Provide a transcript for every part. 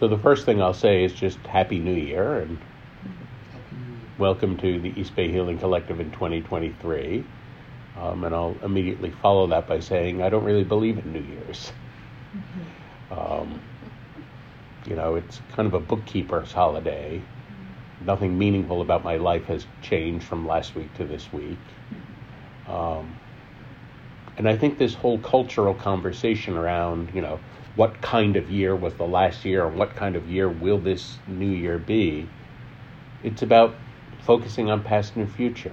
So the first thing I'll say is just Happy New Year and welcome to the East Bay Healing Collective in 2023. Um, and I'll immediately follow that by saying I don't really believe in New Year's. Um, you know, it's kind of a bookkeeper's holiday. Nothing meaningful about my life has changed from last week to this week. Um, and I think this whole cultural conversation around, you know, what kind of year was the last year and what kind of year will this new year be, it's about focusing on past and future.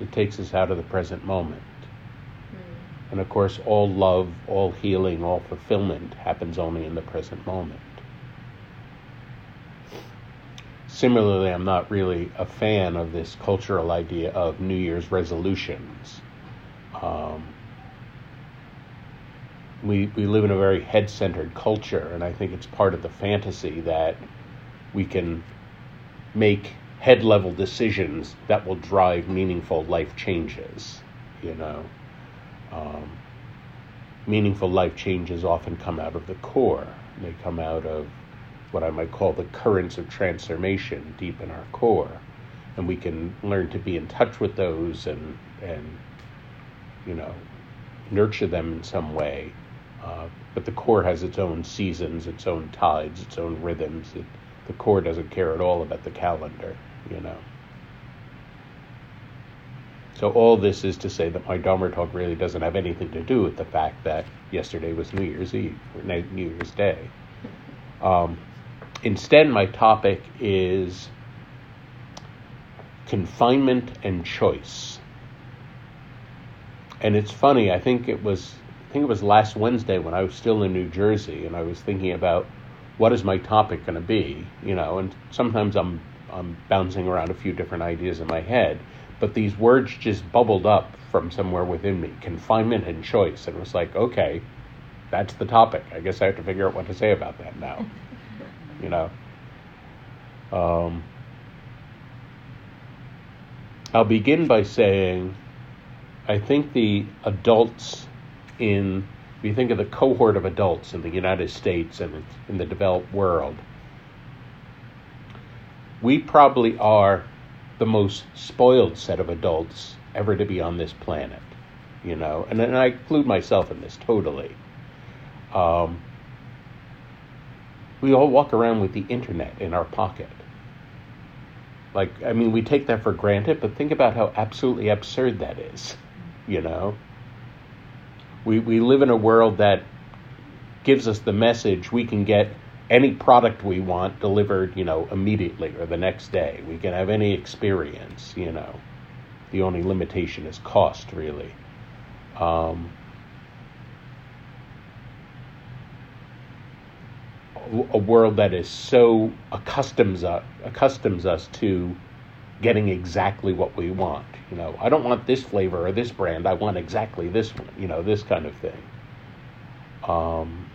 It takes us out of the present moment. And of course, all love, all healing, all fulfillment happens only in the present moment. Similarly, I'm not really a fan of this cultural idea of New Year's resolutions. Um, we, we live in a very head centered culture, and I think it's part of the fantasy that we can make head level decisions that will drive meaningful life changes, you know. Um, meaningful life changes often come out of the core. They come out of what I might call the currents of transformation deep in our core. And we can learn to be in touch with those and, and you know, nurture them in some way. Uh, but the core has its own seasons, its own tides, its own rhythms. It, the core doesn't care at all about the calendar, you know. So all this is to say that my Dharma talk really doesn't have anything to do with the fact that yesterday was New Year's Eve or New Year's Day. Um, instead, my topic is confinement and choice. And it's funny. I think it was think it was last Wednesday when I was still in New Jersey, and I was thinking about what is my topic going to be, you know. And sometimes I'm I'm bouncing around a few different ideas in my head, but these words just bubbled up from somewhere within me: confinement and choice. And it was like, okay, that's the topic. I guess I have to figure out what to say about that now, you know. Um, I'll begin by saying I think the adults in, if you think of the cohort of adults in the United States and in the developed world, we probably are the most spoiled set of adults ever to be on this planet, you know, and, and I include myself in this totally. Um, we all walk around with the internet in our pocket. Like, I mean, we take that for granted, but think about how absolutely absurd that is, you know? We, we live in a world that gives us the message we can get any product we want delivered, you know, immediately or the next day. We can have any experience, you know. The only limitation is cost, really. Um, a world that is so accustoms us, accustoms us to getting exactly what we want. You know, I don't want this flavor or this brand. I want exactly this one. You know, this kind of thing. Um,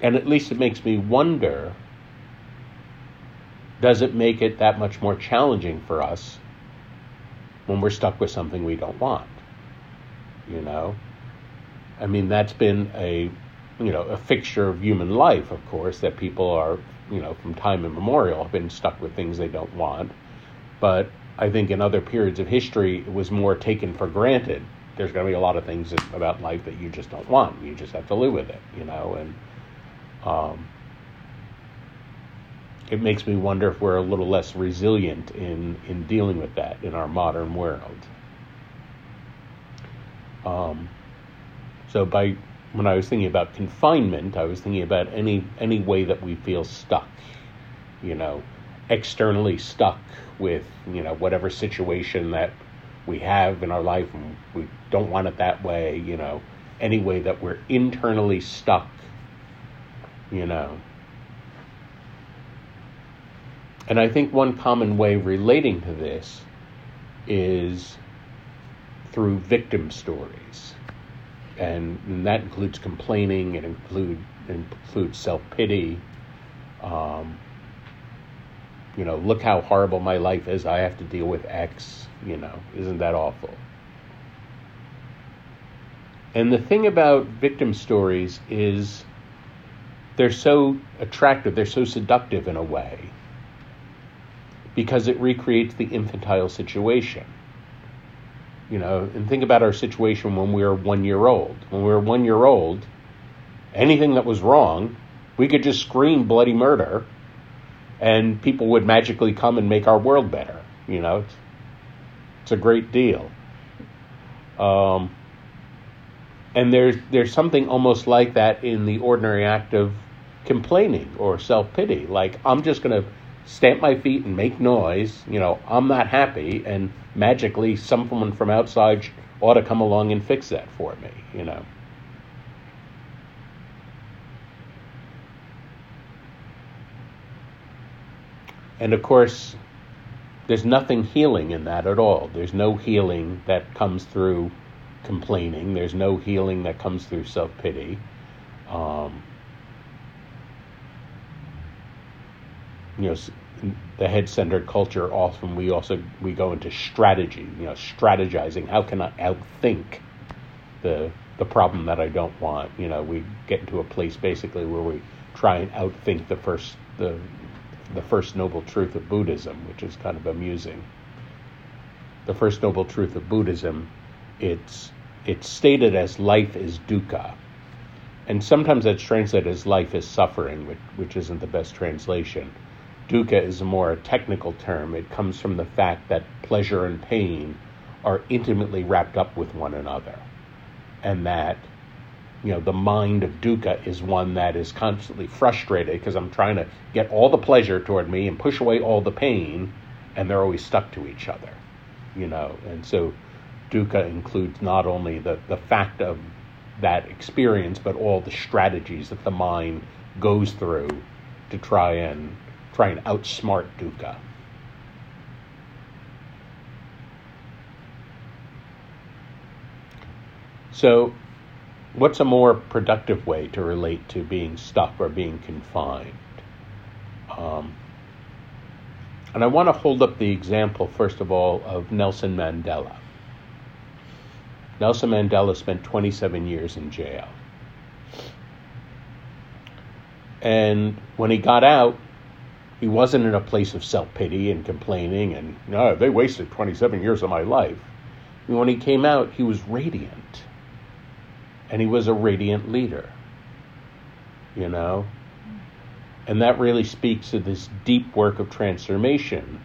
and at least it makes me wonder does it make it that much more challenging for us when we're stuck with something we don't want? You know? I mean, that's been a you know a fixture of human life, of course, that people are you know from time immemorial have been stuck with things they don't want. But I think in other periods of history, it was more taken for granted. There's going to be a lot of things about life that you just don't want. You just have to live with it, you know. And um, it makes me wonder if we're a little less resilient in in dealing with that in our modern world. Um, so by when I was thinking about confinement, I was thinking about any any way that we feel stuck, you know, externally stuck with you know whatever situation that we have in our life and we don't want it that way, you know, any way that we're internally stuck, you know. And I think one common way relating to this is through victim stories and, and that includes complaining. It include includes self pity. Um, you know, look how horrible my life is. I have to deal with X. You know, isn't that awful? And the thing about victim stories is they're so attractive, they're so seductive in a way because it recreates the infantile situation. You know, and think about our situation when we were one year old. When we were one year old, anything that was wrong, we could just scream bloody murder and people would magically come and make our world better. You know, it's, it's a great deal. Um, and there's there's something almost like that in the ordinary act of complaining or self pity. Like I'm just going to stamp my feet and make noise. You know, I'm not happy, and magically someone from outside ought to come along and fix that for me. You know. And of course, there's nothing healing in that at all. There's no healing that comes through complaining. There's no healing that comes through self pity. Um, you know, the head centered culture. Often we also we go into strategy. You know, strategizing. How can I outthink the the problem that I don't want? You know, we get into a place basically where we try and outthink the first the the first noble truth of Buddhism, which is kind of amusing. The first noble truth of Buddhism, it's it's stated as life is dukkha. And sometimes that's translated as life is suffering, which, which isn't the best translation. Dukkha is a more technical term. It comes from the fact that pleasure and pain are intimately wrapped up with one another. And that you know, the mind of dukkha is one that is constantly frustrated because I'm trying to get all the pleasure toward me and push away all the pain, and they're always stuck to each other, you know. And so dukkha includes not only the, the fact of that experience, but all the strategies that the mind goes through to try and try and outsmart dukkha. So what's a more productive way to relate to being stuck or being confined? Um, and I want to hold up the example, first of all, of Nelson Mandela. Nelson Mandela spent 27 years in jail. And when he got out, he wasn't in a place of self pity and complaining and, no, they wasted 27 years of my life. When he came out, he was radiant and he was a radiant leader. You know? And that really speaks to this deep work of transformation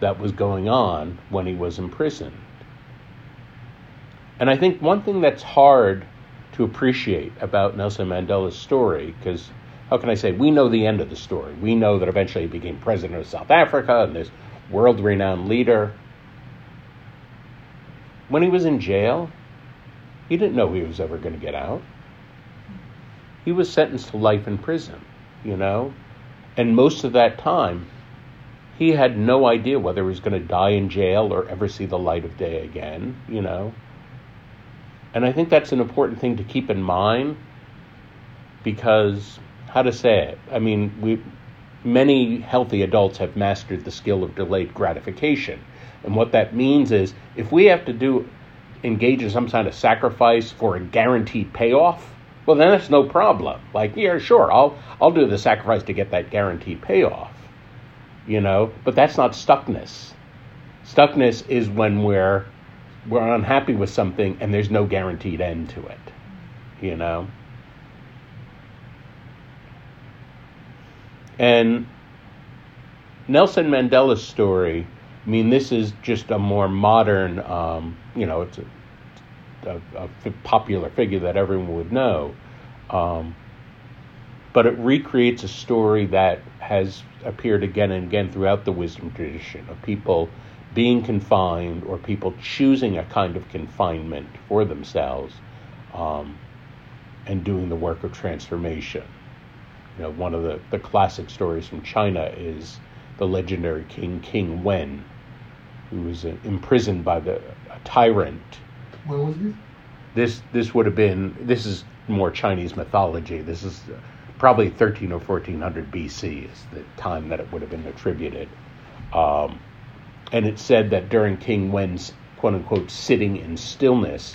that was going on when he was imprisoned. And I think one thing that's hard to appreciate about Nelson Mandela's story, because how can I say, we know the end of the story. We know that eventually he became president of South Africa and this world renowned leader. When he was in jail, he didn't know he was ever going to get out. He was sentenced to life in prison, you know? And most of that time, he had no idea whether he was going to die in jail or ever see the light of day again, you know? And I think that's an important thing to keep in mind because, how to say it? I mean, we, many healthy adults have mastered the skill of delayed gratification. And what that means is if we have to do engage in some kind of sacrifice for a guaranteed payoff, well then that's no problem. Like, yeah, sure, I'll I'll do the sacrifice to get that guaranteed payoff. You know, but that's not stuckness. Stuckness is when we're we're unhappy with something and there's no guaranteed end to it. You know? And Nelson Mandela's story I mean, this is just a more modern, um, you know, it's a, a, a, popular figure that everyone would know. Um, but it recreates a story that has appeared again and again throughout the wisdom tradition of people being confined or people choosing a kind of confinement for themselves um, and doing the work of transformation. You know, one of the, the classic stories from China is the legendary king King Wen, who was uh, imprisoned by the tyrant. When was this? This this would have been this is more Chinese mythology. This is probably 13 or 1400 BC is the time that it would have been attributed. Um, and it said that during King Wen's quote unquote sitting in stillness,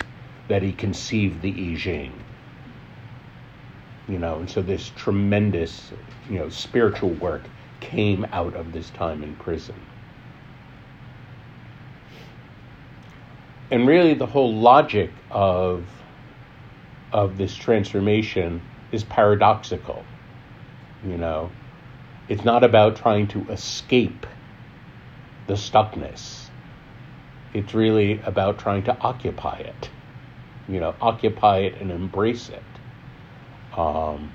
that he conceived the I Ching. You know, and so this tremendous, you know, spiritual work came out of this time in prison. And really, the whole logic of, of this transformation is paradoxical. You know, it's not about trying to escape the stuckness. It's really about trying to occupy it. You know, occupy it and embrace it. Um,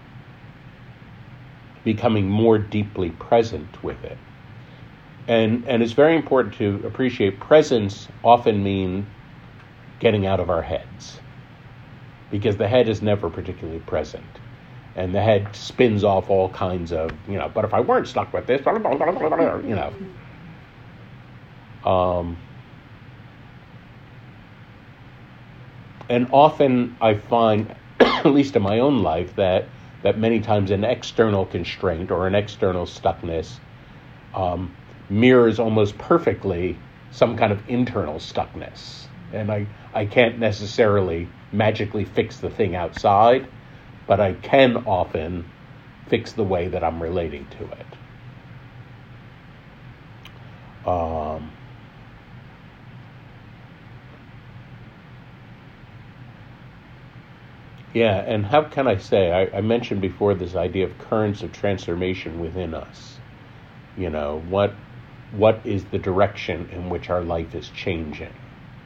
becoming more deeply present with it. And, and it's very important to appreciate presence often mean getting out of our heads because the head is never particularly present and the head spins off all kinds of you know but if i weren't stuck with this you know um, and often i find at least in my own life that that many times an external constraint or an external stuckness um, mirrors almost perfectly some kind of internal stuckness and I, I can't necessarily magically fix the thing outside, but I can often fix the way that I'm relating to it. Um, yeah, and how can I say? I, I mentioned before this idea of currents of transformation within us. You know, what what is the direction in which our life is changing?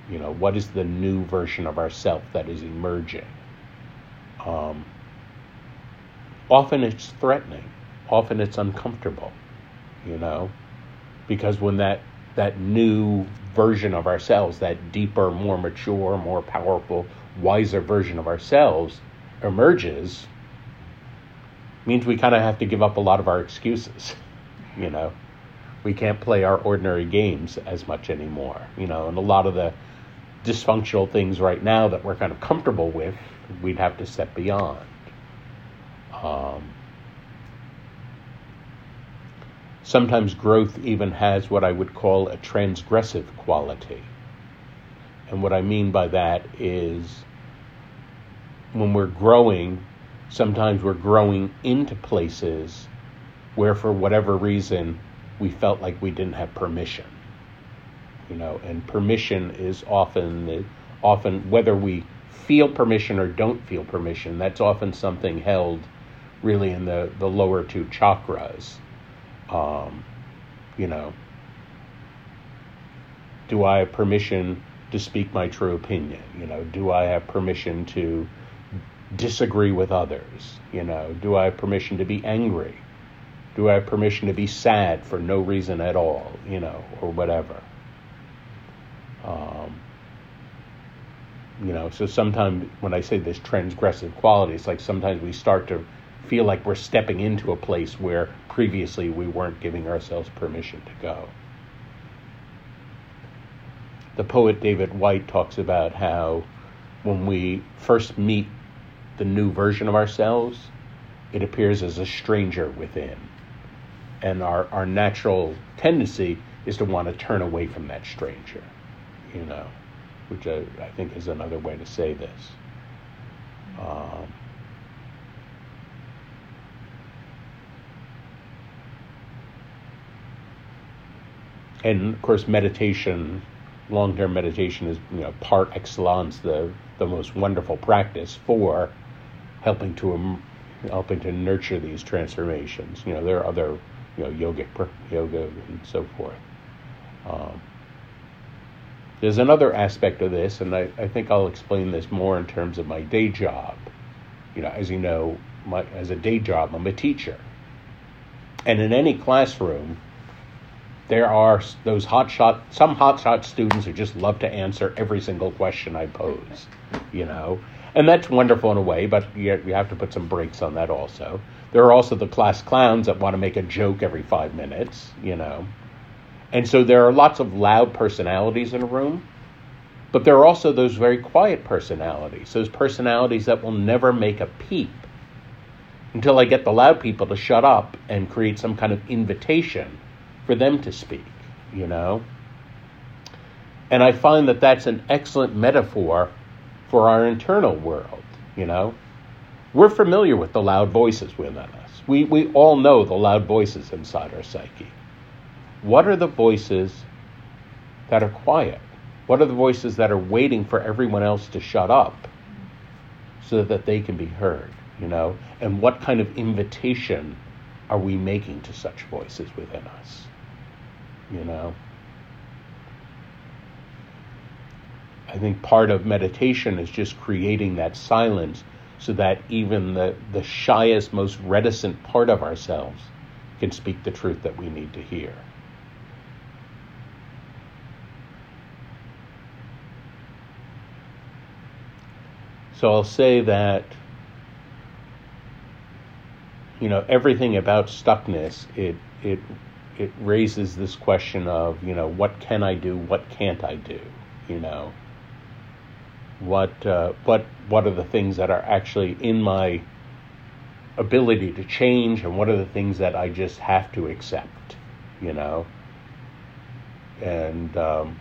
You know, what is the new version of ourself that is emerging? Um, often it's threatening. Often it's uncomfortable. You know, because when that that new version of ourselves, that deeper, more mature, more powerful, wiser version of ourselves emerges, means we kind of have to give up a lot of our excuses. You know, we can't play our ordinary games as much anymore. You know, and a lot of the dysfunctional things right now that we're kind of comfortable with, we'd have to step beyond. Um, sometimes growth even has what I would call a transgressive quality. And what I mean by that is when we're growing, sometimes we're growing into places where, for whatever reason, we felt like we didn't have permission you know, and permission is often often whether we feel permission or don't feel permission. That's often something held really in the the lower two chakras. Um, you know, do I have permission to speak my true opinion? You know, do I have permission to disagree with others? You know, do I have permission to be angry? Do I have permission to be sad for no reason at all? You know, or whatever. Um, you know, so sometimes when I say this transgressive quality, it's like sometimes we start to feel like we're stepping into a place where previously we weren't giving ourselves permission to go. The poet David Whyte talks about how when we first meet the new version of ourselves, it appears as a stranger within. And our, our natural tendency is to want to turn away from that stranger you know, which I, I think is another way to say this. Um, and of course, meditation, long-term meditation, is you know par excellence the the most wonderful practice for helping to um, helping to nurture these transformations. You know, there are other you know yogic yoga and so forth. Um, there's another aspect of this, and I, I think I'll explain this more in terms of my day job. You know, as you know, my, as a day job, I'm a teacher. And in any classroom, there are those hotshot, some hotshot students who just love to answer every single question I pose, you know. And that's wonderful in a way, but you, you have to put some brakes on that also. There are also the class clowns that want to make a joke every five minutes, you know. And so there are lots of loud personalities in a room, but there are also those very quiet personalities, those personalities that will never make a peep until I get the loud people to shut up and create some kind of invitation for them to speak, you know? And I find that that's an excellent metaphor for our internal world, you know? We're familiar with the loud voices within us. We, we all know the loud voices inside our psyche. What are the voices that are quiet? What are the voices that are waiting for everyone else to shut up so that they can be heard, you know? And what kind of invitation are we making to such voices within us, you know? I think part of meditation is just creating that silence so that even the, the shyest, most reticent part of ourselves can speak the truth that we need to hear. So I'll say that, you know, everything about stuckness, it, it, it raises this question of, you know, what can I do? What can't I do? You know, what, uh, what, what are the things that are actually in my ability to change and what are the things that I just have to accept, you know? And, um,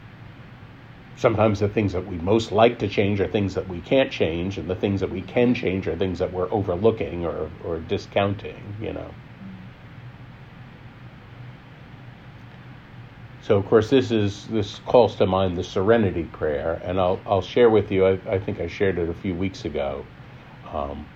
sometimes the things that we most like to change are things that we can't change, and the things that we can change are things that we're overlooking or, or discounting, you know. So, of course, this is this calls to mind the Serenity Prayer, and I'll I'll share with you. I, I think I shared it a few weeks ago. Um,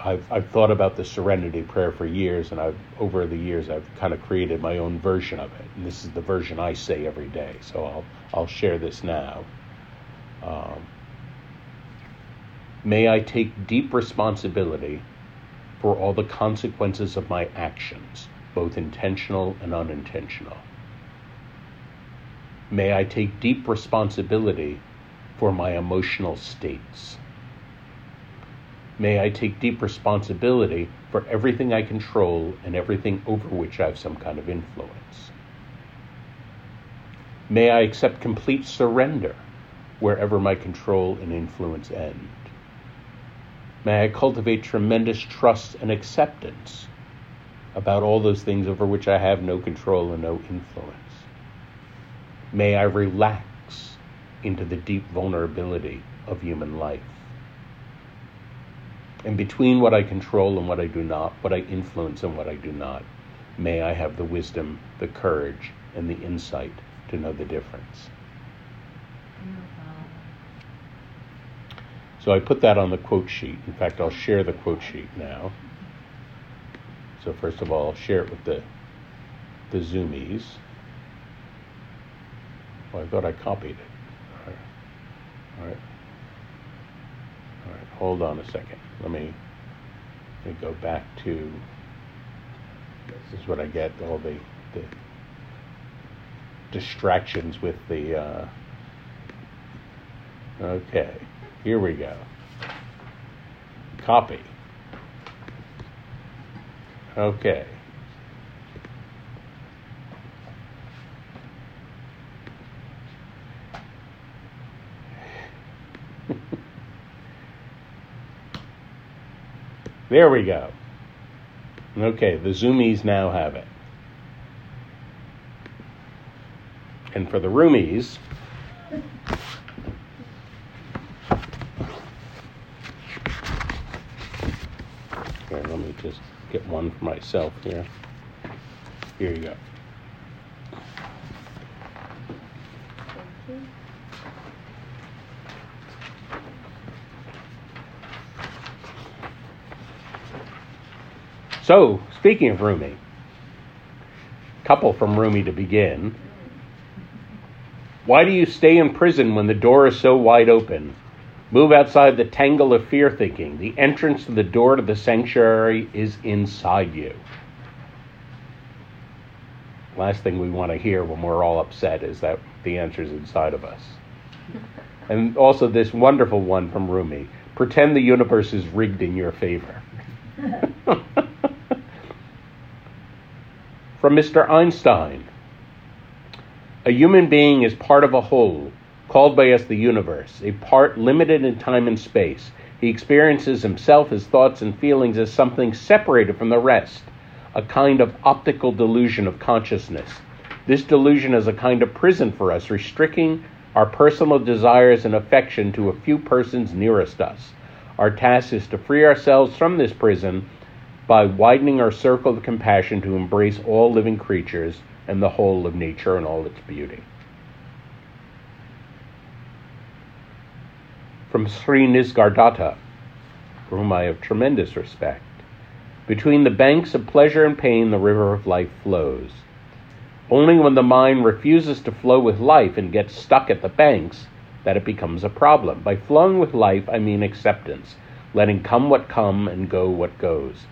I've, I've thought about the serenity prayer for years, and I've over the years I've kind of created my own version of it. And this is the version I say every day. So I'll I'll share this now. Um, may I take deep responsibility for all the consequences of my actions, both intentional and unintentional. May I take deep responsibility for my emotional states. May I take deep responsibility for everything I control and everything over which I have some kind of influence. May I accept complete surrender wherever my control and influence end. May I cultivate tremendous trust and acceptance about all those things over which I have no control and no influence. May I relax into the deep vulnerability of human life. And between what I control and what I do not, what I influence and what I do not, may I have the wisdom, the courage, and the insight to know the difference. So I put that on the quote sheet. In fact, I'll share the quote sheet now. So first of all, I'll share it with the the zoomies. I thought I copied it. All right. All right. All right. Hold on a second. Let me, let me go back to. This is what I get. All the the distractions with the. Uh, okay, here we go. Copy. Okay. There we go. Okay, the zoomies now have it. And for the roomies, here, let me just get one for myself here. Here you go. So, speaking of Rumi, couple from Rumi to begin. Why do you stay in prison when the door is so wide open? Move outside the tangle of fear thinking. The entrance to the door to the sanctuary is inside you. Last thing we want to hear when we're all upset is that the answer is inside of us. And also, this wonderful one from Rumi pretend the universe is rigged in your favor. from Mr. Einstein a human being is part of a whole, called by us the universe, a part limited in time and space. He experiences himself, his thoughts, and feelings as something separated from the rest, a kind of optical delusion of consciousness. This delusion is a kind of prison for us, restricting our personal desires and affection to a few persons nearest us. Our task is to free ourselves from this prison by widening our circle of compassion to embrace all living creatures and the whole of nature and all its beauty. From Sri Nisargadatta, for whom I have tremendous respect. Between the banks of pleasure and pain, the river of life flows. Only when the mind refuses to flow with life and gets stuck at the banks that it becomes a problem. By flowing with life, I mean acceptance, letting come what come and go what goes.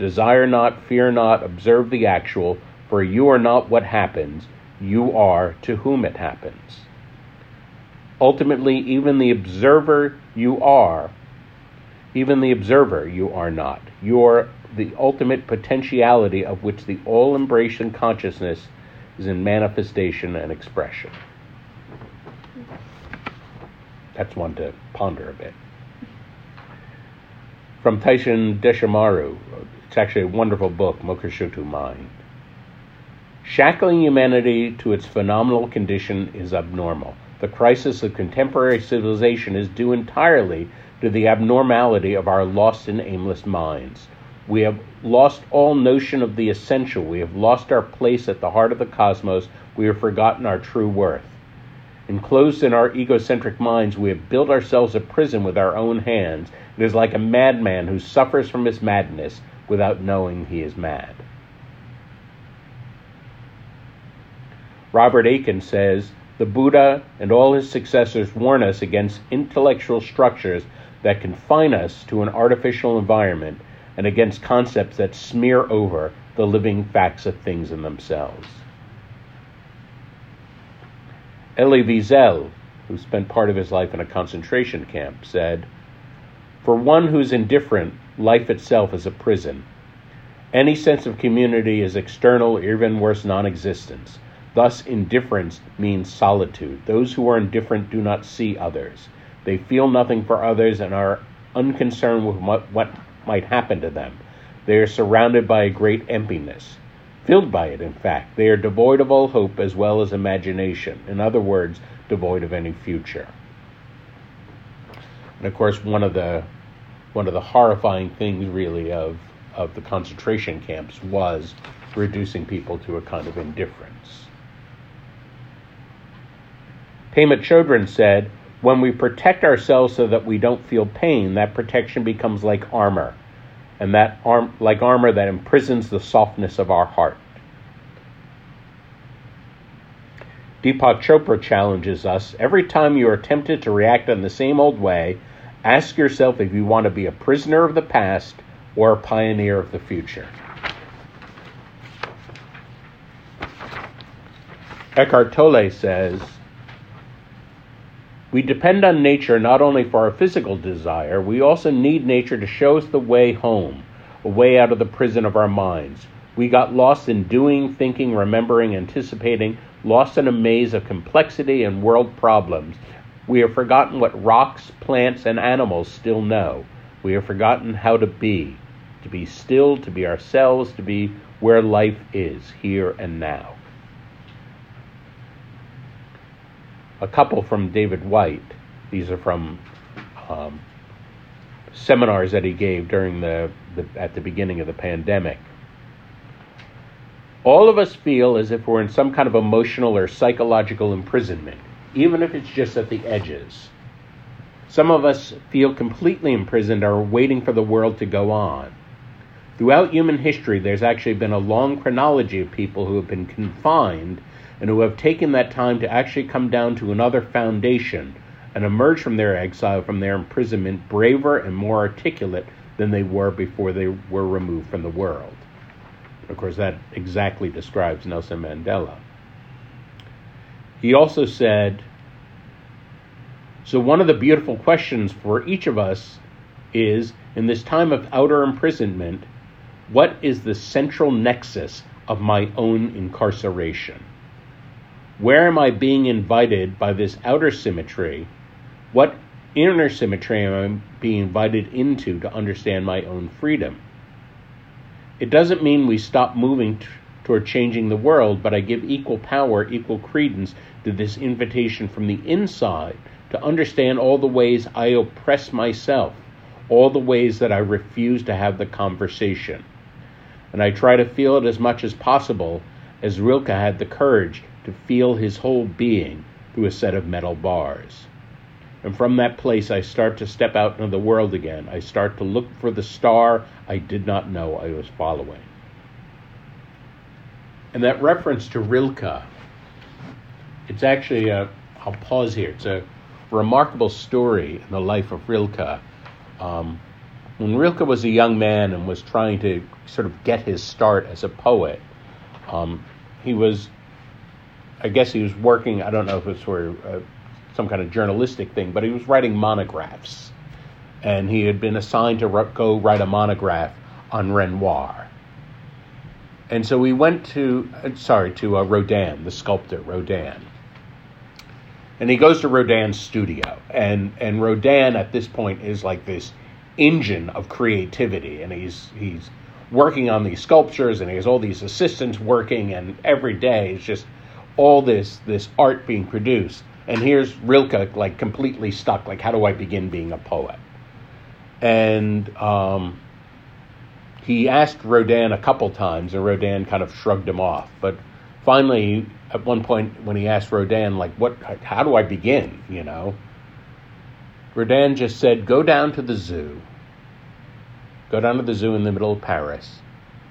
Desire not, fear not, observe the actual, for you are not what happens, you are to whom it happens. Ultimately, even the observer you are, even the observer you are not. You are the ultimate potentiality of which the all embracing consciousness is in manifestation and expression. That's one to ponder a bit. From Taisen Deshimaru, it's actually a wonderful book, Mushotoku Mind. Shackling humanity to its phenomenal condition is abnormal. The crisis of contemporary civilization is due entirely to the abnormality of our lost and aimless minds. We have lost all notion of the essential. We have lost our place at the heart of the cosmos. We have forgotten our true worth. Enclosed in our egocentric minds, we have built ourselves a prison with our own hands. It is like a madman who suffers from his madness without knowing he is mad. Robert Aitken says the Buddha and all his successors warn us against intellectual structures that confine us to an artificial environment and against concepts that smear over the living facts of things in themselves. Elie Wiesel, who spent part of his life in a concentration camp, said, For one who's indifferent, life itself is a prison. Any sense of community is external, or even worse, non existence. Thus, indifference means solitude. Those who are indifferent do not see others. They feel nothing for others and are unconcerned with what, what might happen to them. They are surrounded by a great emptiness filled by it, in fact. They are devoid of all hope as well as imagination. In other words, devoid of any future. And of course, one of the one of the horrifying things, really, of of the concentration camps was reducing people to a kind of indifference. Pema Chodron said, "When we protect ourselves so that we don't feel pain, that protection becomes like armor." and that arm, like armor that imprisons the softness of our heart. Deepak Chopra challenges us every time you are tempted to react in the same old way, ask yourself if you want to be a prisoner of the past or a pioneer of the future. Eckhart Tolle says, we depend on nature not only for our physical desire, we also need nature to show us the way home, a way out of the prison of our minds. We got lost in doing, thinking, remembering, anticipating, lost in a maze of complexity and world problems. We have forgotten what rocks, plants, and animals still know. We have forgotten how to be, to be still, to be ourselves, to be where life is, here and now. a couple from David Whyte. These are from um, seminars that he gave during the, the at the beginning of the pandemic. All of us feel as if we're in some kind of emotional or psychological imprisonment, even if it's just at the edges. Some of us feel completely imprisoned or waiting for the world to go on. Throughout human history, there's actually been a long chronology of people who have been confined and who have taken that time to actually come down to another foundation and emerge from their exile, from their imprisonment, braver and more articulate than they were before they were removed from the world. Of course, that exactly describes Nelson Mandela. He also said, So, one of the beautiful questions for each of us is in this time of outer imprisonment, what is the central nexus of my own incarceration? Where am I being invited by this outer symmetry? What inner symmetry am I being invited into to understand my own freedom? It doesn't mean we stop moving toward changing the world, but I give equal power, equal credence to this invitation from the inside to understand all the ways I oppress myself, all the ways that I refuse to have the conversation. And I try to feel it as much as possible as Rilke had the courage to feel his whole being through a set of metal bars. And from that place, I start to step out into the world again. I start to look for the star I did not know I was following. And that reference to Rilke, it's actually a, I'll pause here. It's a remarkable story in the life of Rilke. Um, when Rilke was a young man and was trying to sort of get his start as a poet, um, he was, I guess he was working, I don't know if it's for uh, some kind of journalistic thing, but he was writing monographs. And he had been assigned to go write a monograph on Renoir. And so we went to, uh, sorry, to uh, Rodin, the sculptor Rodin. And he goes to Rodin's studio. And, and Rodin at this point is like this engine of creativity. And he's, he's working on these sculptures and he has all these assistants working. And every day is just all this, this art being produced. And here's Rilke like completely stuck. Like, how do I begin being a poet? And um, he asked Rodin a couple times, and Rodin kind of shrugged him off. But finally, at one point, when he asked Rodin, like, "What? How do I begin?" You know, Rodin just said, "Go down to the zoo. Go down to the zoo in the middle of Paris.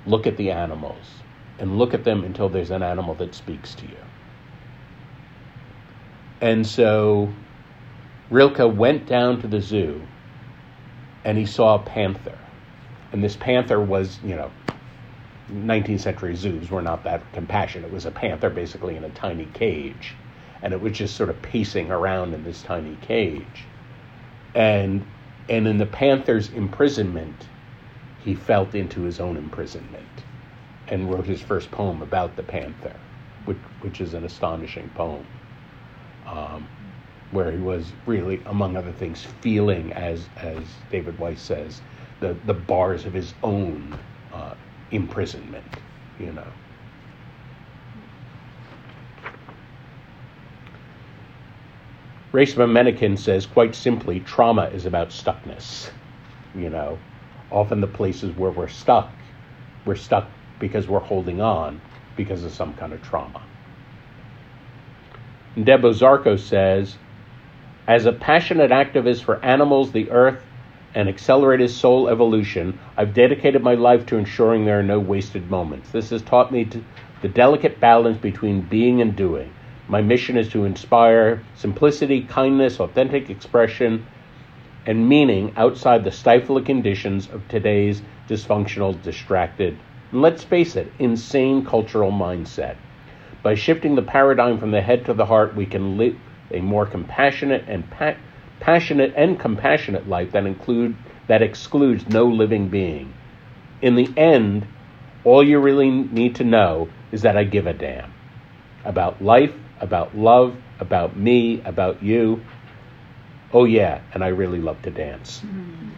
Look at the animals, and look at them until there's an animal that speaks to you." And so Rilke went down to the zoo, and he saw a panther and this panther was, you know, 19th century zoos were not that compassionate. It was a panther basically in a tiny cage, and it was just sort of pacing around in this tiny cage. And and in the panther's imprisonment, he felt into his own imprisonment and wrote his first poem about the panther, which which is an astonishing poem. Um, where he was really, among other things, feeling, as as David Weiss says, the, the bars of his own uh, imprisonment, you know. Resmaa Menakem says, quite simply, trauma is about stuckness. You know, often the places where we're stuck, we're stuck because we're holding on because of some kind of trauma. And Deb Ozarko says, as a passionate activist for animals, the earth, and accelerate his soul evolution, I've dedicated my life to ensuring there are no wasted moments. This has taught me the delicate balance between being and doing. My mission is to inspire simplicity, kindness, authentic expression, and meaning outside the stifling conditions of today's dysfunctional, distracted, and let's face it, insane cultural mindset. By shifting the paradigm from the head to the heart, we can live a more compassionate and passionate and compassionate life that include that excludes no living being. In the end, all you really need to know is that I give a damn about life, about love, about me, about you. Oh yeah, and I really love to dance. Mm-hmm.